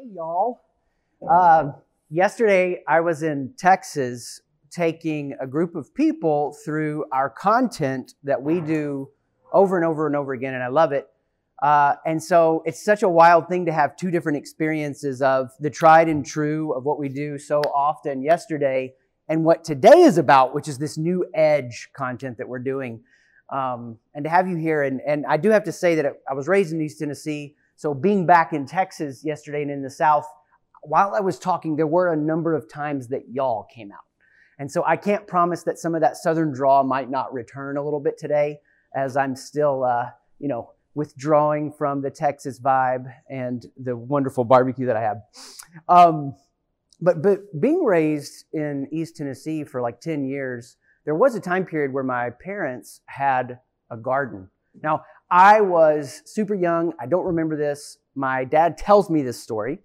Hey, y'all. Uh, yesterday, I was in Texas taking a group of people through our content that we do over and over and over again, and I love it. Uh, and so it's such a wild thing to have two different experiences of the tried and true of what we do so often yesterday and what today is about, which is this new edge content that we're doing. Um, and to have you here, and, and I do have to say that I was raised in East Tennessee. So being back in Texas yesterday and in the South, while I was talking, there were a number of times that y'all came out. And so I can't promise that some of that Southern draw might not return a little bit today as I'm still, uh, you know, withdrawing from the Texas vibe and the wonderful barbecue that I have. Um, but, but being raised in East Tennessee for like 10 years, there was a time period where my parents had a garden. Now, I was super young. I don't remember this. My dad tells me this story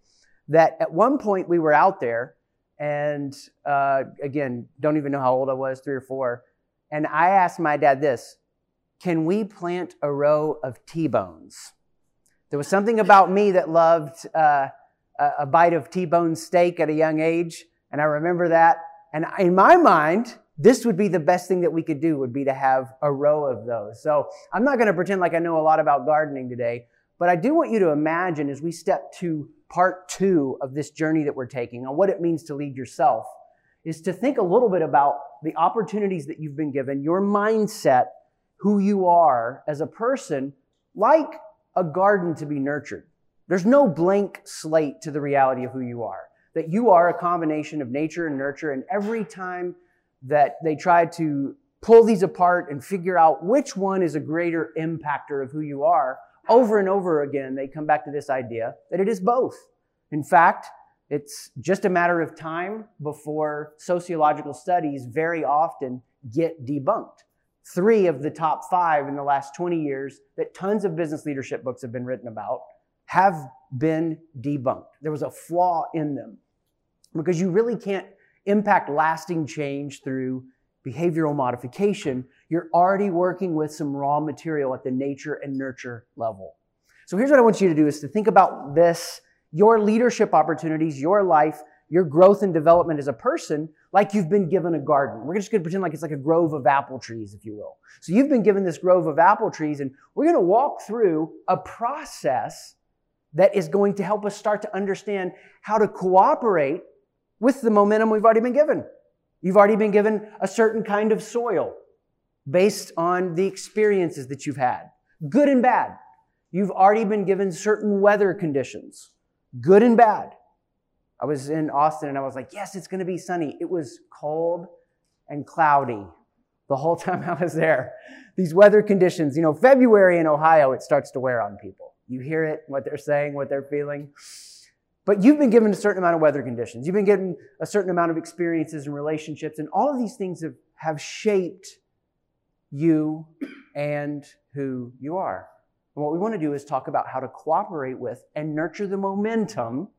that at one point we were out there, and uh, again, don't even know how old I was, three or four. And I asked my dad this Can we plant a row of T bones? There was something about me that loved uh, a bite of T bone steak at a young age, and I remember that. And in my mind, this would be the best thing that we could do would be to have a row of those. So I'm not going to pretend like I know a lot about gardening today, but I do want you to imagine as we step to part two of this journey that we're taking on what it means to lead yourself is to think a little bit about the opportunities that you've been given, your mindset, who you are as a person, like a garden to be nurtured. There's no blank slate to the reality of who you are. That you are a combination of nature and nurture, and every time that they try to pull these apart and figure out which one is a greater impactor of who you are, over and over again, they come back to this idea that it is both. In fact, it's just a matter of time before sociological studies very often get debunked. Three of the top five in the last 20 years that tons of business leadership books have been written about have been debunked. There was a flaw in them because you really can't impact lasting change through behavioral modification, you're already working with some raw material at the nature and nurture level. So here's what I want you to do is to think about this, your leadership opportunities, your life, your growth and development as a person, like you've been given a garden. We're just going to pretend like it's like a grove of apple trees, if you will. So you've been given this grove of apple trees, and we're going to walk through a process that is going to help us start to understand how to cooperate with the momentum we've already been given. You've already been given a certain kind of soil based on the experiences that you've had, good and bad. You've already been given certain weather conditions, good and bad. I was in Austin and I was like, yes, it's going to be sunny. It was cold and cloudy the whole time I was there. These weather conditions, you know, February in Ohio, it starts to wear on people. You hear it, what they're saying, what they're feeling. But you've been given a certain amount of weather conditions. You've been given a certain amount of experiences and relationships, and all of these things have, have shaped you and who you are. And what we want to do is talk about how to cooperate with and nurture the momentum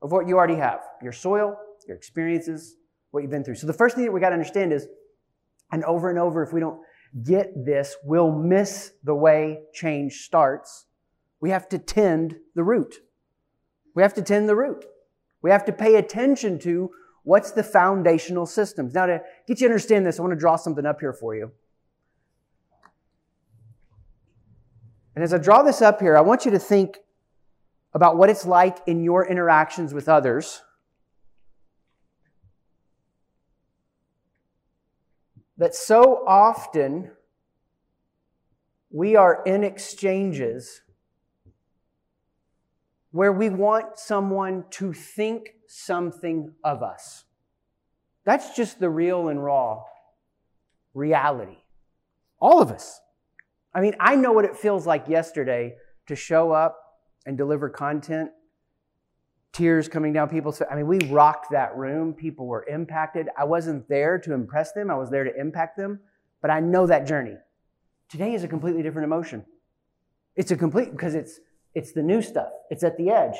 of what you already have your soil, your experiences, what you've been through. So the first thing that we got to understand is, and over and over, if we don't get this, we'll miss the way change starts. We have to tend the root. We have to tend the root. We have to pay attention to what's the foundational systems. Now, to get you to understand this, I want to draw something up here for you. And as I draw this up here, I want you to think about what it's like in your interactions with others. That so often we are in exchanges where we want someone to think something of us. That's just the real and raw reality. All of us. I mean, I know what it feels like yesterday to show up and deliver content, tears coming down people's face. I mean, we rocked that room. People were impacted. I wasn't there to impress them, I was there to impact them, but I know that journey. Today is a completely different emotion. It's a complete, because it's it's the new stuff. It's at the edge.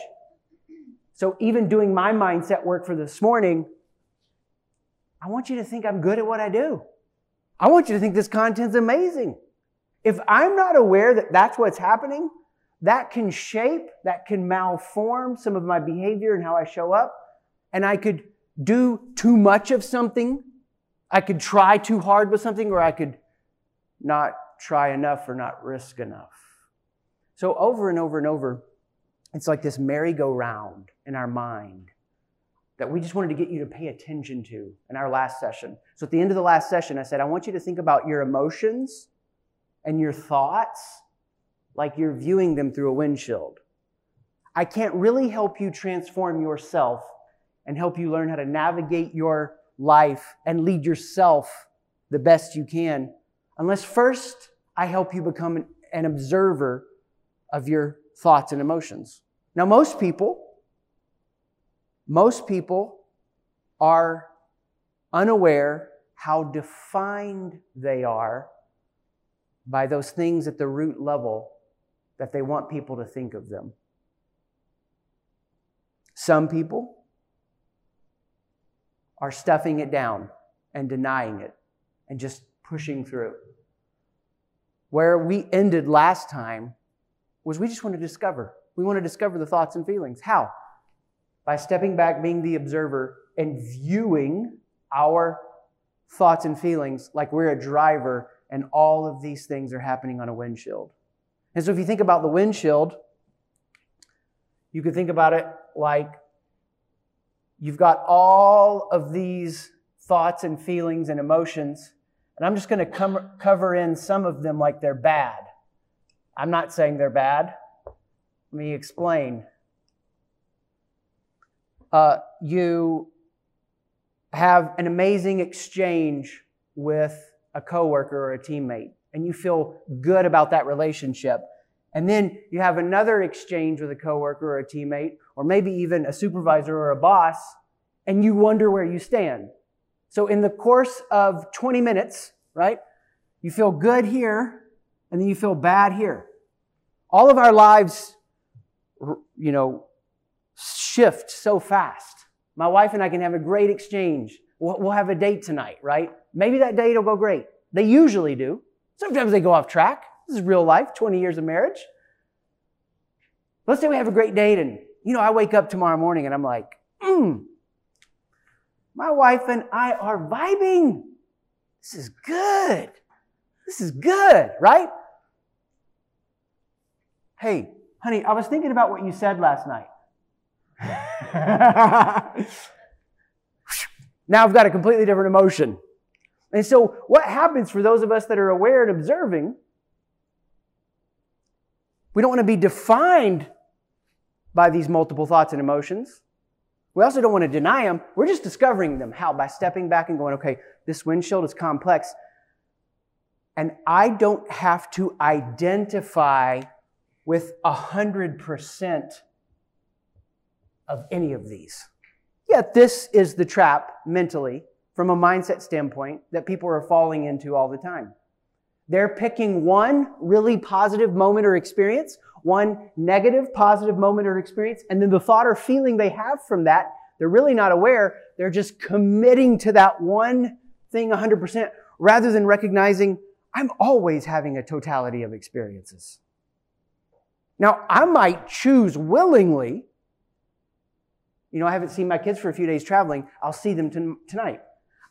So even doing my mindset work for this morning, I want you to think I'm good at what I do. I want you to think this content's amazing. If I'm not aware that that's what's happening, that can shape, that can malform some of my behavior and how I show up. And I could do too much of something. I could try too hard with something, or I could not try enough or not risk enough. So, over and over and over, it's like this merry-go-round in our mind that we just wanted to get you to pay attention to in our last session. So, at the end of the last session, I said, I want you to think about your emotions and your thoughts like you're viewing them through a windshield. I can't really help you transform yourself and help you learn how to navigate your life and lead yourself the best you can unless first I help you become an, observer of your thoughts and emotions. Now, most people, most people are unaware how defined they are by those things at the root level that they want people to think of them. Some people are stuffing it down and denying it and just pushing through. Where we ended last time was we just want to discover. We want to discover the thoughts and feelings. How? By stepping back, being the observer, and viewing our thoughts and feelings like we're a driver and all of these things are happening on a windshield. And so if you think about the windshield, you could think about it like you've got all of these thoughts and feelings and emotions, and I'm just going to cover in some of them like they're bad. I'm not saying they're bad. Let me explain. Uh, you have an amazing exchange with a coworker or a teammate and you feel good about that relationship. And then you have another exchange with a coworker or a teammate, or maybe even a supervisor or a boss, and you wonder where you stand. So in the course of 20 minutes, right, you feel good here, and then you feel bad here. All of our lives, you know, shift so fast. My wife and I can have a great exchange. We'll, have a date tonight, right? Maybe that date will go great. They usually do. Sometimes they go off track. This is real life, 20 years of marriage. Let's say we have a great date and, you know, I wake up tomorrow morning and I'm like, hmm, my wife and I are vibing. This is good. This is good, right? Hey, honey, I was thinking about what you said last night. now I've got a completely different emotion. And so, what happens for those of us that are aware and observing? We don't want to be defined by these multiple thoughts and emotions. We also don't want to deny them. We're just discovering them. How? By stepping back and going, okay, this windshield is complex. And I don't have to identify with 100% of any of these. Yet, this is the trap mentally from a mindset standpoint that people are falling into all the time. They're picking one really positive moment or experience, one negative positive moment or experience, and then the thought or feeling they have from that, they're really not aware. They're just committing to that one thing 100% rather than recognizing I'm always having a totality of experiences. Now, I might choose willingly. You know, I haven't seen my kids for a few days traveling. I'll see them t- tonight.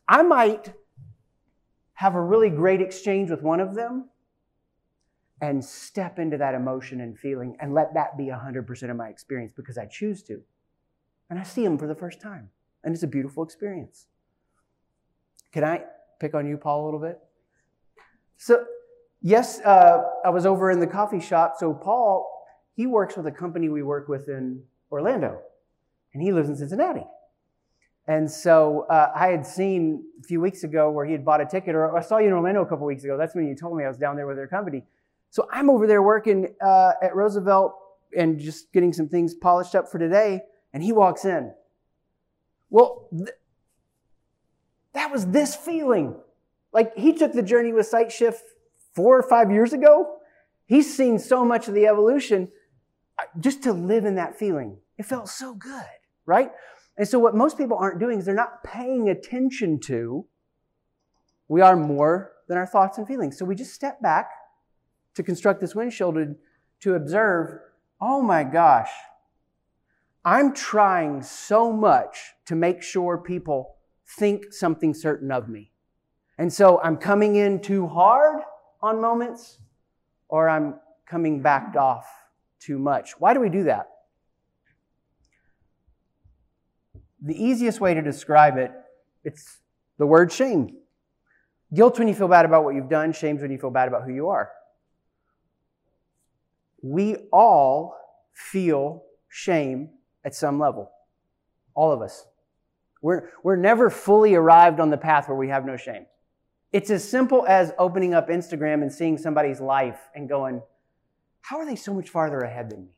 I might have a really great exchange with one of them and step into that emotion and feeling and let that be 100% of my experience because I choose to. And I see them for the first time. And it's a beautiful experience. Can I pick on you, Paul, a little bit? So, yes, uh, I was over in the coffee shop. So, Paul, he works with a company we work with in Orlando, and he lives in Cincinnati. And so uh, I had seen a few weeks ago where he had bought a ticket, or I saw you in Orlando a couple weeks ago. That's when you told me I was down there with their company. So I'm over there working uh, at Roosevelt and just getting some things polished up for today, and he walks in. Well, th- that was this feeling. Like he took the journey with Sight Shift four or five years ago. He's seen so much of the evolution just to live in that feeling. It felt so good, right? And so, what most people aren't doing is they're not paying attention to we are more than our thoughts and feelings. So, we just step back to construct this windshield to observe, oh my gosh, I'm trying so much to make sure people think something certain of me. And so I'm coming in too hard on moments or I'm coming backed off too much. Why do we do that? The easiest way to describe it, it's the word shame. Guilt when you feel bad about what you've done, shame when you feel bad about who you are. We all feel shame at some level. All of us. We're, we're never fully arrived on the path where we have no shame. It's as simple as opening up Instagram and seeing somebody's life and going, how are they so much farther ahead than me?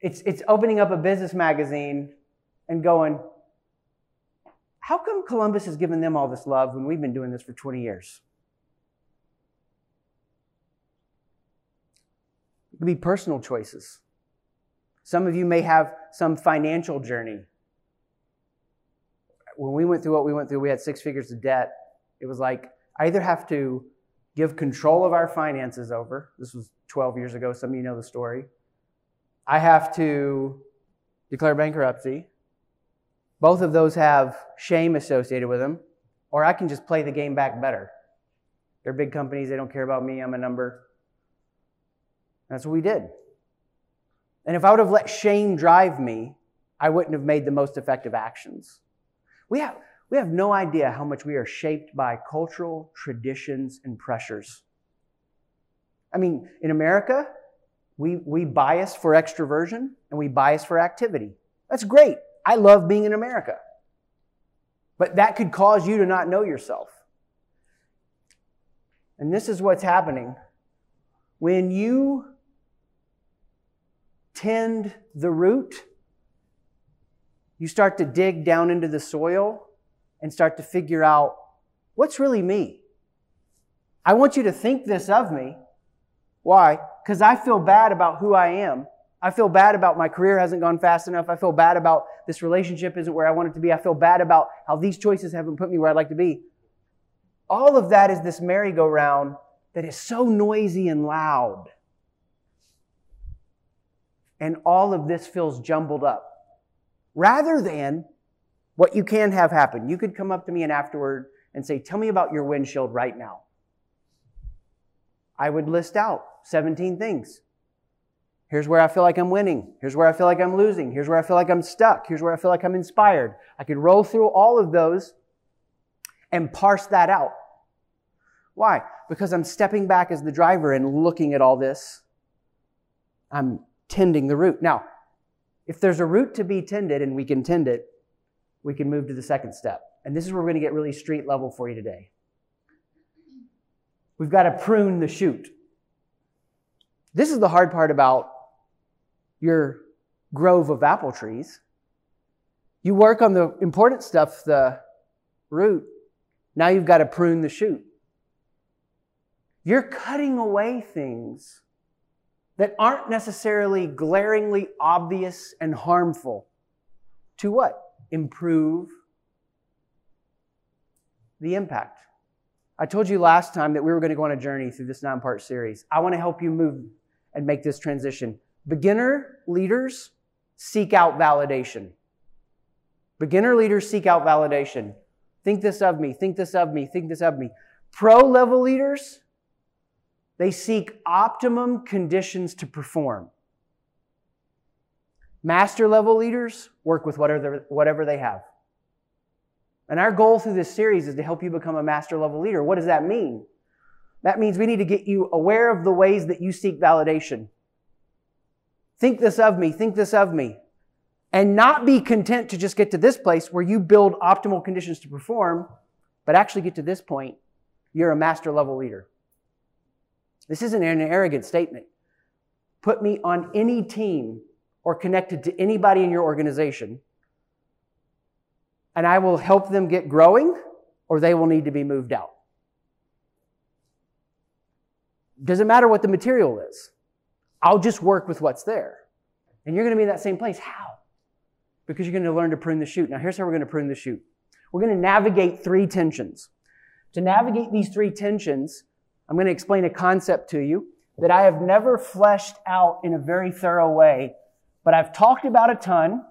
It's, it's opening up a business magazine and going, how come Columbus has given them all this love when we've been doing this for 20 years? It could be personal choices. Some of you may have some financial journey. When we went through what we went through, we had six figures of debt. It was like, I either have to give control of our finances over. This was 12 years ago. Some of you know the story. I have to declare bankruptcy. Both of those have shame associated with them. Or I can just play the game back better. They're big companies. They don't care about me. I'm a number. That's what we did. And if I would have let shame drive me, I wouldn't have made the most effective actions. We have, we have no idea how much we are shaped by cultural traditions and pressures. I mean, in America, we, we bias for extroversion and we bias for activity. That's great. I love being in America. But that could cause you to not know yourself. And this is what's happening. When you tend the root, you start to dig down into the soil and start to figure out what's really me. I want you to think this of me. Why? Because I feel bad about who I am. I feel bad about my career hasn't gone fast enough. I feel bad about this relationship isn't where I want it to be. I feel bad about how these choices haven't put me where I'd like to be. All of that is this merry-go-round that is so noisy and loud. And all of this feels jumbled up. Rather than what you can have happen. You could come up to me and afterward and say, Tell me about your windshield right now. I would list out 17 things. Here's where I feel like I'm winning. Here's where I feel like I'm losing. Here's where I feel like I'm stuck. Here's where I feel like I'm inspired. I could roll through all of those and parse that out. Why? Because I'm stepping back as the driver and looking at all this. I'm tending the root. Now, if there's a root to be tended and we can tend it, we can move to the second step. And this is where we're going to get really street level for you today. We've got to prune the shoot. This is the hard part about your grove of apple trees. You work on the important stuff, the root. Now you've got to prune the shoot. You're cutting away things that aren't necessarily glaringly obvious and harmful to what? improve the impact. I told you last time that we were going to go on a journey through this nine part series. I want to help you move and make this transition. Beginner leaders seek out validation. Beginner leaders seek out validation. Think this of me, think this of me, think this of me. Pro level leaders, they seek optimum conditions to perform. Master level leaders work with whatever, whatever they have. And our goal through this series is to help you become a master level leader. What does that mean? That means we need to get you aware of the ways that you seek validation. Think this of me, think this of me. And not be content to just get to this place where you build optimal conditions to perform, but actually get to this point, you're a master level leader. This isn't an arrogant statement. Put me on any team or connected to anybody in your organization, and I will help them get growing, or they will need to be moved out. Doesn't matter what the material is. I'll just work with what's there. And you're going to be in that same place. How? Because you're going to learn to prune the shoot. Now, here's how we're going to prune the shoot. We're going to navigate three tensions. To navigate these three tensions, I'm going to explain a concept to you that I have never fleshed out in a very thorough way, but I've talked about a ton.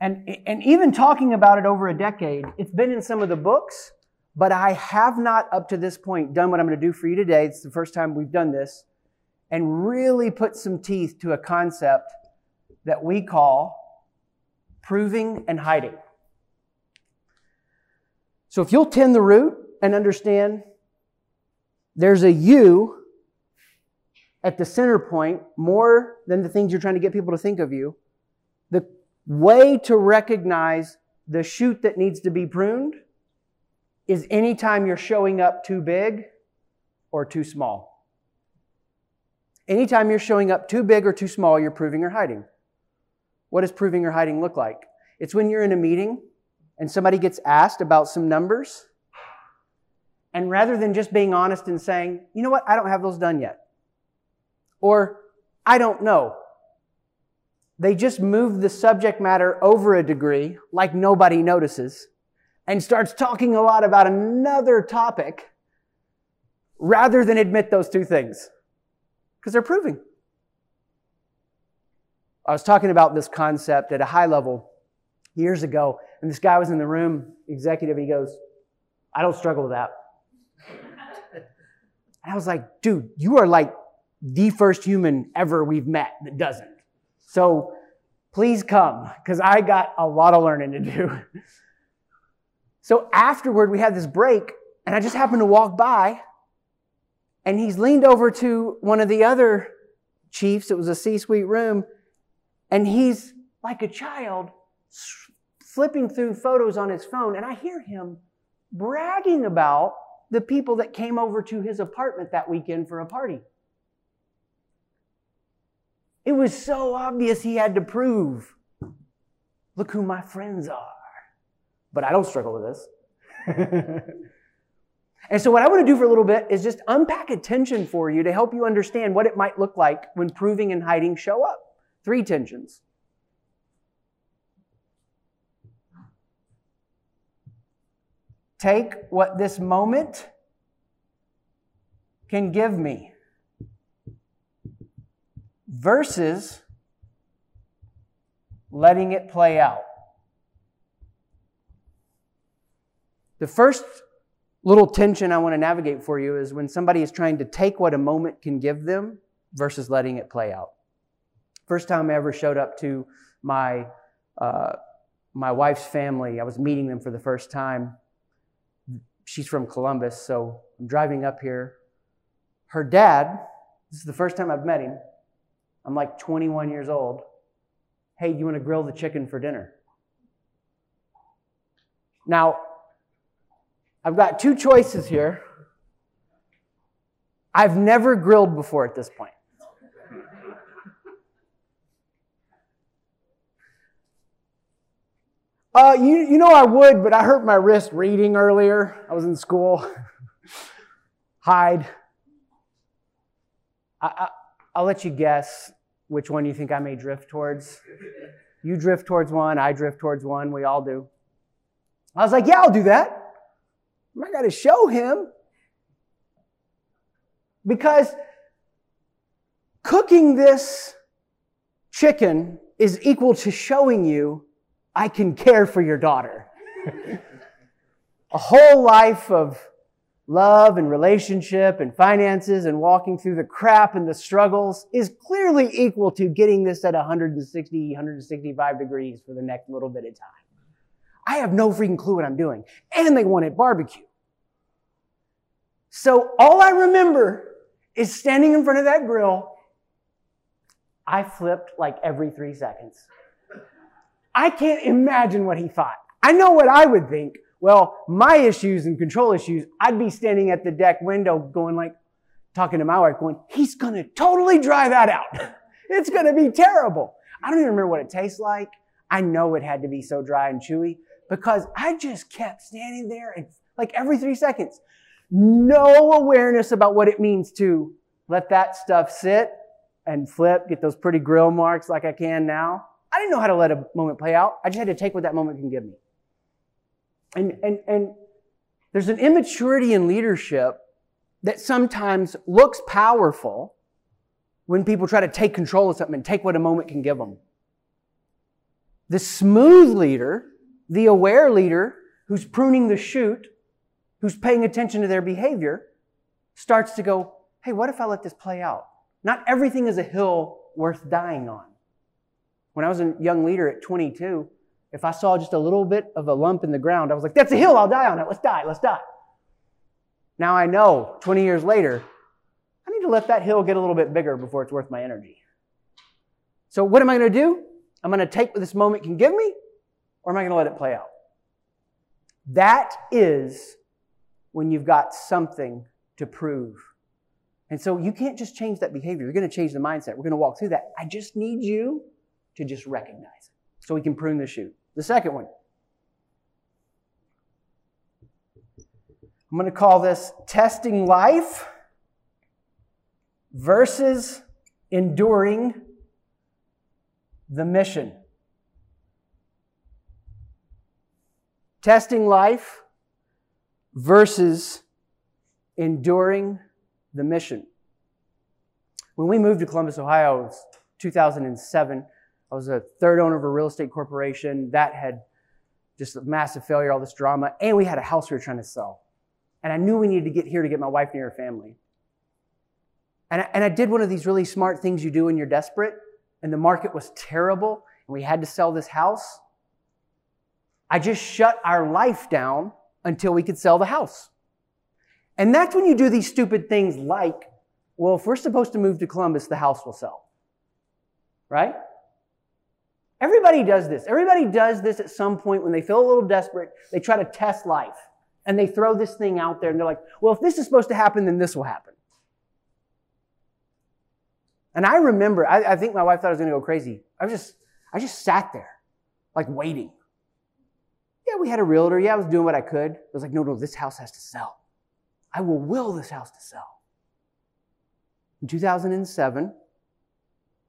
And, and even talking about it over a decade, it's been in some of the books, but I have not up to this point done what I'm going to do for you today. It's the first time we've done this and really put some teeth to a concept that we call proving and hiding. So if you'll tend the root and understand there's a you at the center point more than the things you're trying to get people to think of you, the way to recognize the shoot that needs to be pruned is anytime you're showing up too big or too small. Anytime you're showing up too big or too small, you're proving or hiding. What does proving or hiding look like? It's when you're in a meeting and somebody gets asked about some numbers, and rather than just being honest and saying, you know what, I don't have those done yet, or I don't know, they just move the subject matter over a degree like nobody notices and starts talking a lot about another topic rather than admit those two things. Because they're proving. I was talking about this concept at a high level years ago, and this guy was in the room, executive, he goes, I don't struggle with that. And I was like, dude, you are like the first human ever we've met that doesn't. So please come, because I got a lot of learning to do. so afterward, we had this break, and I just happened to walk by, and he's leaned over to one of the other chiefs. It was a C suite room. And he's like a child flipping through photos on his phone. And I hear him bragging about the people that came over to his apartment that weekend for a party. It was so obvious he had to prove look who my friends are. But I don't struggle with this. And so, what I want to do for a little bit is just unpack attention for you to help you understand what it might look like when proving and hiding show up. Three tensions. Take what this moment can give me versus letting it play out. The first little tension I want to navigate for you is when somebody is trying to take what a moment can give them versus letting it play out. First time I ever showed up to my uh, my wife's family, I was meeting them for the first time. She's from Columbus, so I'm driving up here. Her dad, this is the first time I've met him. I'm like 21 years old. Hey, do you want to grill the chicken for dinner? Now, I've got two choices here. I've never grilled before at this point. Uh, you, you know I would, but I hurt my wrist reading earlier. I was in school. Hide. I, I, will let you guess which one you think I may drift towards. You drift towards one, I drift towards one, we all do. I was like, yeah, I'll do that. I got to show him. Because cooking this chicken is equal to showing you I can care for your daughter. a whole life of love and relationship and finances and walking through the crap and the struggles is clearly equal to getting this at 160, 165 degrees for the next little bit of time. I have no freaking clue what I'm doing. And they wanted barbecue. So all I remember is standing in front of that grill. I flipped like every three seconds. I can't imagine what he thought. I know what I would think. Well, my issues and control issues, I'd be standing at the deck window going like, talking to my wife going, he's going to totally dry that out. it's going to be terrible. I don't even remember what it tastes like. I know it had to be so dry and chewy because I just kept standing there and like every three seconds, no awareness about what it means to let that stuff sit and flip, get those pretty grill marks like I can now. I didn't know how to let a moment play out. I just had to take what that moment can give me. And, and, and there's an immaturity in leadership that sometimes looks powerful when people try to take control of something and take what a moment can give them. The smooth leader, the aware leader who's pruning the shoot, who's paying attention to their behavior, starts to go, hey, what if I let this play out? Not everything is a hill worth dying on. When I was a young leader at 22, if I saw just a little bit of a lump in the ground, I was like, that's a hill, I'll die on it. Let's die, let's die. Now I know 20 years later, I need to let that hill get a little bit bigger before it's worth my energy. So, what am I going to do? I'm going to take what this moment can give me, or am I going to let it play out? That is when you've got something to prove. And so you can't just change that behavior. You're going to change the mindset. We're going to walk through that. I just need you to just recognize it so we can prune the shoot. The second one. I'm going to call this testing life versus enduring the mission. Testing life versus enduring the mission. When we moved to Columbus, Ohio, it was 2007. I was a third owner of a real estate corporation that had just a massive failure, all this drama, and we had a house we were trying to sell. And I knew we needed to get here to get my wife near her family. And I, and I did one of these really smart things you do when you're desperate, and the market was terrible, and we had to sell this house. I just shut our life down until we could sell the house. And that's when you do these stupid things like, well, if we're supposed to move to Columbus, the house will sell. Right? Everybody does this. Everybody does this at some point when they feel a little desperate. They try to test life and they throw this thing out there and they're like, well, if this is supposed to happen, then this will happen. And I remember, I, I think my wife thought I was going to go crazy. I was just, I just sat there, like waiting. Yeah, we had a realtor. Yeah, I was doing what I could. I was like, no, no, this house has to sell. I will will this house to sell. In 2007,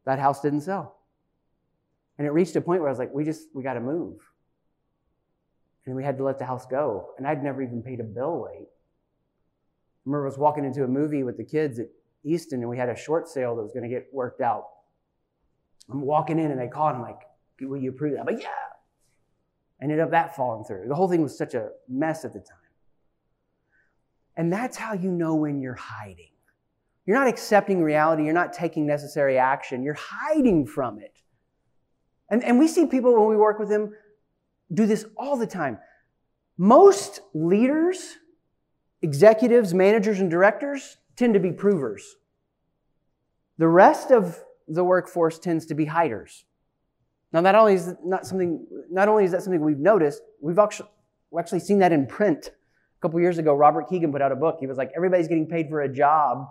that house didn't sell. And it reached a point where I was like, we just, we got to move. And we had to let the house go. And I'd never even paid a bill late. I remember I was walking into a movie with the kids at Easton and we had a short sale that was going to get worked out. I'm walking in and they called and I'm like, will you approve that? I'm like, yeah. Ended up that falling through. The whole thing was such a mess at the time. And that's how you know when you're hiding. You're not accepting reality. You're not taking necessary action. You're hiding from it. And, and we see people when we work with them do this all the time. Most leaders, executives, managers, and directors tend to be provers. The rest of the workforce tends to be hiders. Now, not only is not something, not only is that something we've noticed, we've actually, we've actually seen that in print. A couple years ago, Robert Kegan put out a book. He was like, everybody's getting paid for a job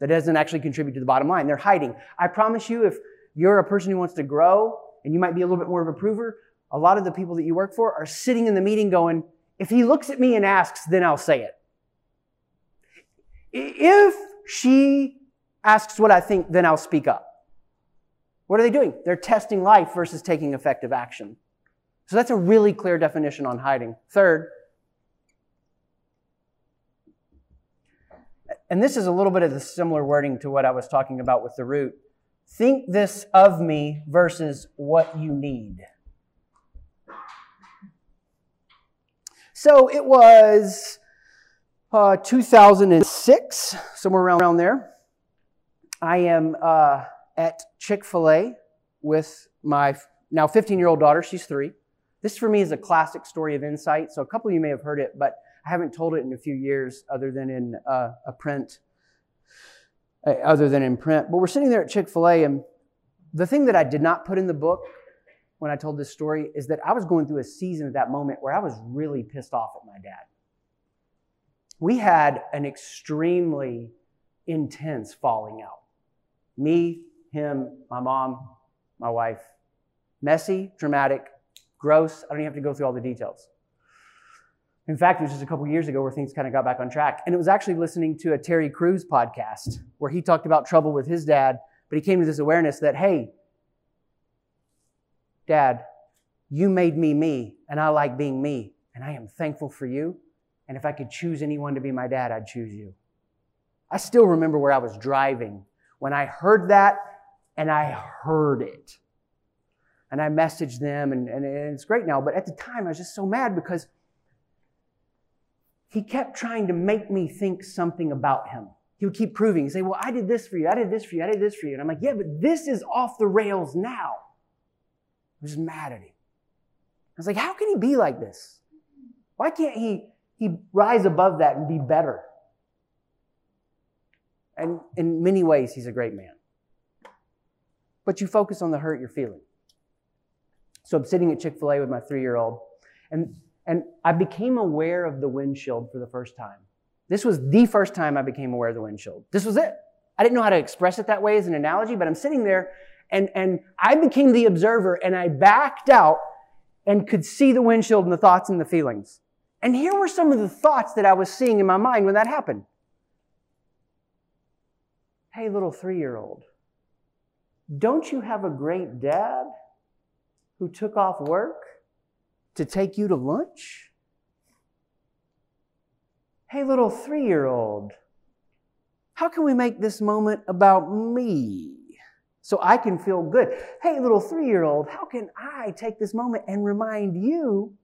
that doesn't actually contribute to the bottom line. They're hiding. I promise you, if you're a person who wants to grow and you might be a little bit more of a prover, a lot of the people that you work for are sitting in the meeting going, if he looks at me and asks, then I'll say it. If she asks what I think, then I'll speak up. What are they doing? They're testing life versus taking effective action. So that's a really clear definition on hiding. Third, and this is a little bit of the similar wording to what I was talking about with the root. Think this of me versus what you need. So it was uh, 2006, somewhere around, around there. I am uh, at Chick fil A with my now 15 year old daughter. She's three. This for me is a classic story of insight. So a couple of you may have heard it, but I haven't told it in a few years other than in uh, a print, Uh, other than in print. But we're sitting there at Chick fil A, and the thing that I did not put in the book when I told this story is that I was going through a season at that moment where I was really pissed off at my dad. We had an extremely intense falling out. Me, him, my mom, my wife. Messy, dramatic, gross. I don't even have to go through all the details. In fact, it was just a couple years ago where things kind of got back on track. And it was actually listening to a Terry Crews podcast where he talked about trouble with his dad, but he came to this awareness that, hey, Dad, you made me me, and I like being me, and I am thankful for you. And if I could choose anyone to be my dad, I'd choose you. I still remember where I was driving when I heard that and I heard it. And I messaged them, and, and, and it's great now. But at the time, I was just so mad because he kept trying to make me think something about him. He would keep proving. He'd say, Well, I did this for you. I did this for you. I did this for you. And I'm like, Yeah, but this is off the rails now. I was just mad at him. I was like, How can he be like this? Why can't he, he rise above that and be better? And in many ways, he's a great man. But you focus on the hurt you're feeling. So I'm sitting at Chick fil A with my three year old, and, and I became aware of the windshield for the first time. This was the first time I became aware of the windshield. This was it. I didn't know how to express it that way as an analogy, but I'm sitting there and, and I became the observer and I backed out and could see the windshield and the thoughts and the feelings. And here were some of the thoughts that I was seeing in my mind when that happened. Hey, little three year old, don't you have a great dad who took off work to take you to lunch? Hey, little three year old, how can we make this moment about me so I can feel good? Hey, little three year old, how can I take this moment and remind you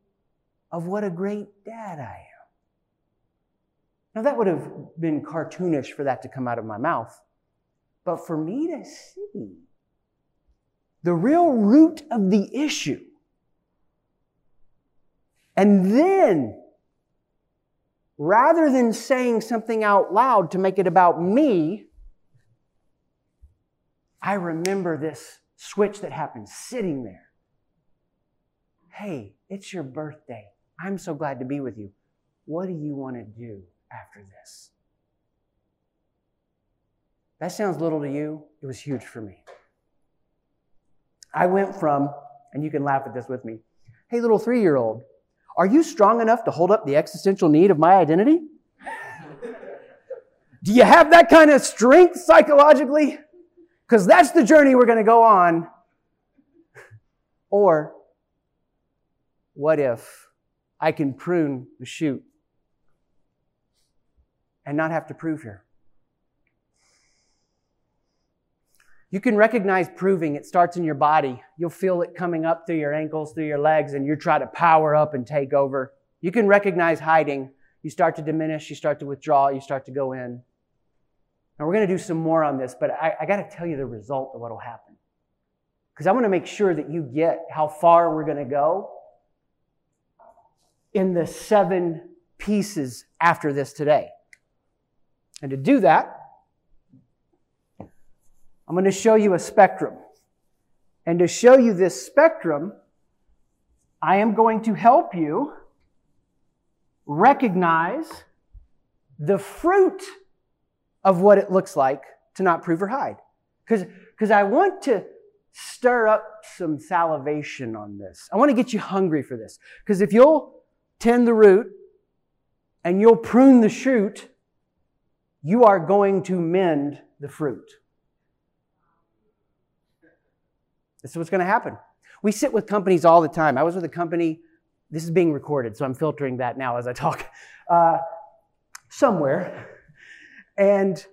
of what a great dad I am? Now, that would have been cartoonish for that to come out of my mouth. But for me to see the real root of the issue, and then rather than saying something out loud to make it about me, I remember this switch that happened sitting there. Hey, it's your birthday. I'm so glad to be with you. What do you want to do after this? That sounds little to you. It was huge for me. I went from, and you can laugh at this with me, hey, little three year old, are you strong enough to hold up the existential need of my identity? Do you have that kind of strength psychologically? Because that's the journey we're going to go on. Or, what if I can prune the shoot and not have to prove here? You can recognize proving. It starts in your body. You'll feel it coming up through your ankles, through your legs, and you try to power up and take over. You can recognize hiding. You start to diminish, you start to withdraw, you start to go in. Now, we're going to do some more on this, but I, I got to tell you the result of what will happen. Because I want to make sure that you get how far we're going to go in the seven pieces after this today. And to do that, I'm going to show you a spectrum. And to show you this spectrum, I am going to help you recognize the fruit of what it looks like to not prove or hide. Because I want to stir up some salivation on this. I want to get you hungry for this. Because if you'll tend the root and you'll prune the shoot, you are going to mend the fruit. This is what's going to happen. We sit with companies all the time. I was with a company, this is being recorded, so I'm filtering that now as I talk, uh, somewhere. And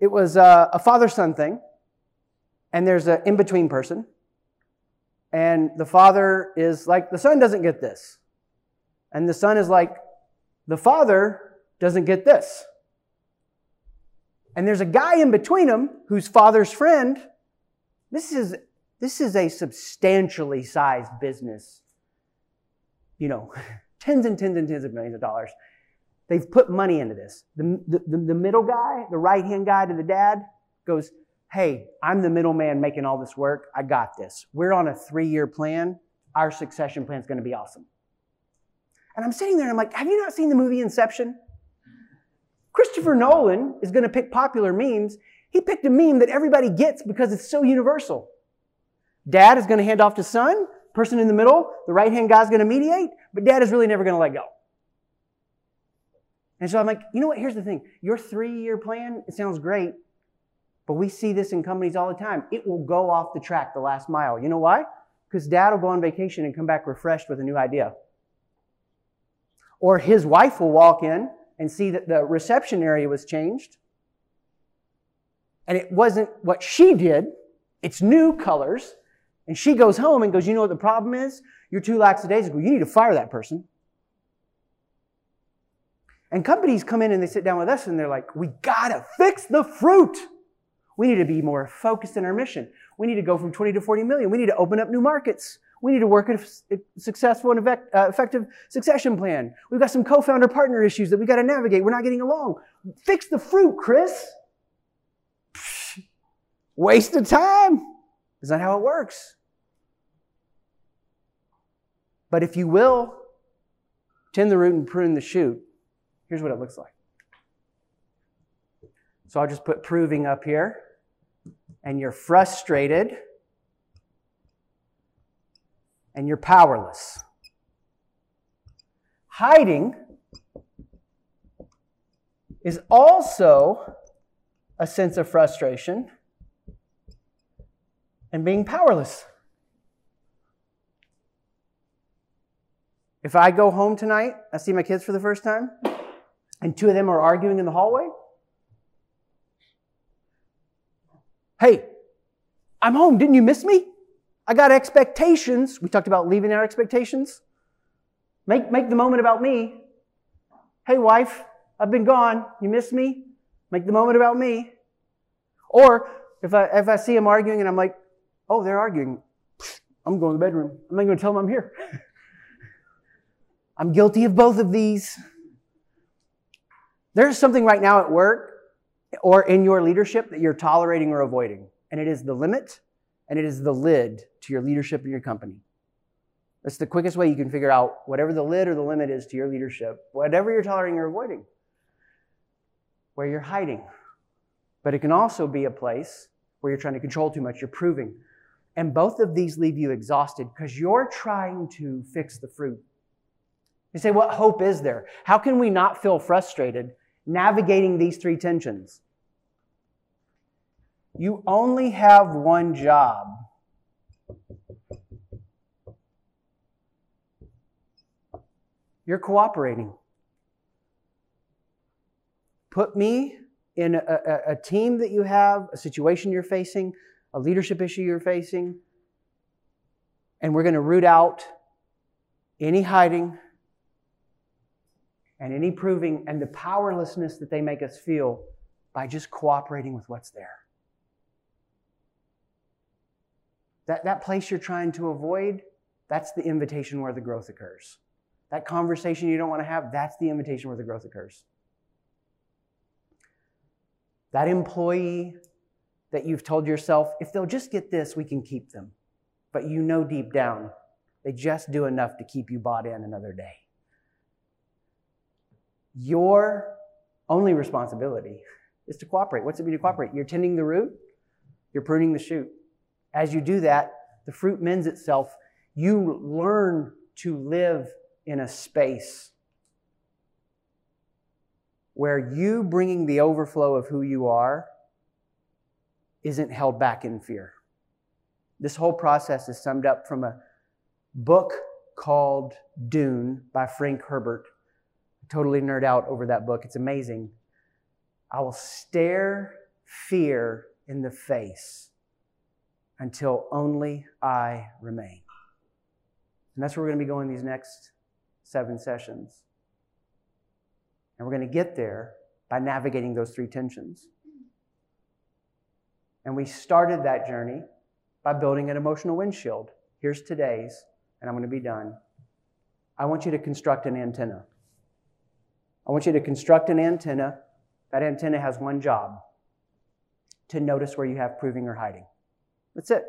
it was uh, a father son thing, and there's an in between person. And the father is like, the son doesn't get this. And the son is like, the father doesn't get this. And there's a guy in between them who's father's friend. This is this is a substantially sized business. You know, tens and tens and tens of millions of dollars. They've put money into this. The, the, the middle guy, the right hand guy to the dad, goes, Hey, I'm the middleman making all this work. I got this. We're on a three year plan. Our succession plan is going to be awesome. And I'm sitting there and I'm like, Have you not seen the movie Inception? Christopher Nolan is going to pick popular memes. He picked a meme that everybody gets because it's so universal. Dad is going to hand off to son. Person in the middle, the right hand guy is going to mediate, but dad is really never going to let go. And so I'm like, you know what? Here's the thing. Your three year plan, it sounds great, but we see this in companies all the time. It will go off the track the last mile. You know why? Because dad will go on vacation and come back refreshed with a new idea. Or his wife will walk in and see that the reception area was changed and it wasn't what she did, it's new colors. And she goes home and goes, You know what the problem is? You're too lackadaisical. You need to fire that person. And companies come in and they sit down with us and they're like, We gotta fix the fruit. We need to be more focused in our mission. We need to go from 20 to 40 million. We need to open up new markets. We need to work a successful and uh, effective succession plan. We've got some co-founder partner issues that we've got to navigate. We're not getting along. Fix the fruit, Chris. Psh, waste of time. Is that how it works? But if you will tend the root and prune the shoot, here's what it looks like. So I'll just put proving up here. And you're frustrated and you're powerless. Hiding is also a sense of frustration and being powerless. If I go home tonight, I see my kids for the first time, and two of them are arguing in the hallway. Hey, I'm home. Didn't you miss me? I got expectations. We talked about leaving our expectations. Make, make the moment about me. Hey, wife, I've been gone. You miss me? Make the moment about me. Or if I, if I see them arguing and I'm like, oh, they're arguing, I'm going to the bedroom. I'm not going to tell them I'm here. I'm guilty of both of these. There's something right now at work or in your leadership that you're tolerating or avoiding, and it is the limit and it is the lid to your leadership in your company. That's the quickest way you can figure out whatever the lid or the limit is to your leadership, whatever you're tolerating or avoiding, where you're hiding. But it can also be a place where you're trying to control too much, you're proving. And both of these leave you exhausted because you're trying to fix the fruit. You say, what hope is there? How can we not feel frustrated navigating these three tensions? You only have one job. You're cooperating. Put me in a, a, a, team that you have, a situation you're facing, a leadership issue you're facing, and we're going to root out any hiding and any proving and the powerlessness that they make us feel by just cooperating with what's there. That, that place you're trying to avoid, that's the invitation where the growth occurs. That conversation you don't want to have, that's the invitation where the growth occurs. That employee that you've told yourself, if they'll just get this, we can keep them. But you know deep down, they just do enough to keep you bought in another day. Your only responsibility is to cooperate. What's it mean to cooperate? You're tending the root, you're pruning the shoot. As you do that, the fruit mends itself. You learn to live in a space where you bringing the overflow of who you are isn't held back in fear. This whole process is summed up from a book called Dune by Frank Herbert. I totally nerd out over that book. It's amazing. I will stare fear in the face until only I remain. And that's where we're going to be going these next seven sessions. And we're going to get there by navigating those three tensions. And we started that journey by building an emotional windshield. Here's today's, and I'm going to be done. I want you to construct an antenna. I want you to construct an antenna. That antenna has one job to notice where you have proving or hiding. That's it.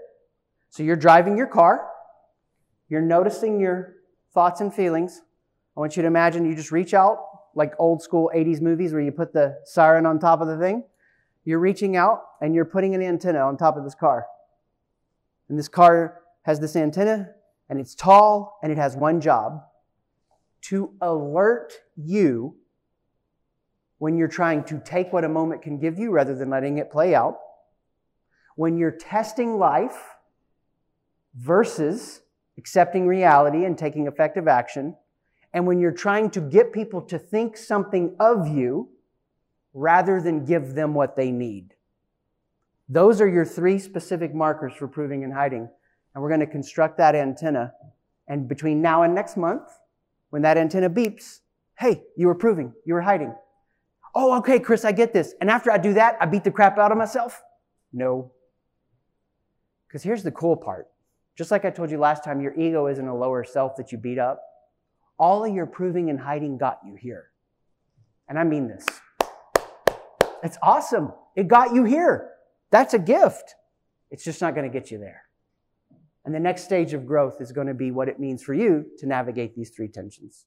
So you're driving your car, you're noticing your thoughts and feelings. I want you to imagine you just reach out like old school 80s movies where you put the siren on top of the thing. You're reaching out and you're putting an antenna on top of this car. And this car has this antenna and it's tall and it has one job to alert you when you're trying to take what a moment can give you rather than letting it play out when you're testing life versus accepting reality and taking effective action, and when you're trying to get people to think something of you rather than give them what they need. Those are your three specific markers for proving and hiding. And we're going to construct that antenna. And between now and next month, when that antenna beeps, hey, you were proving, you were hiding. Oh, okay, Chris, I get this. And after I do that, I beat the crap out of myself? No. Because here's the cool part. Just like I told you last time, your ego isn't a lower self that you beat up. All of your proving and hiding got you here. And I mean this. It's awesome. It got you here. That's a gift. It's just not going to get you there. And the next stage of growth is going to be what it means for you to navigate these three tensions.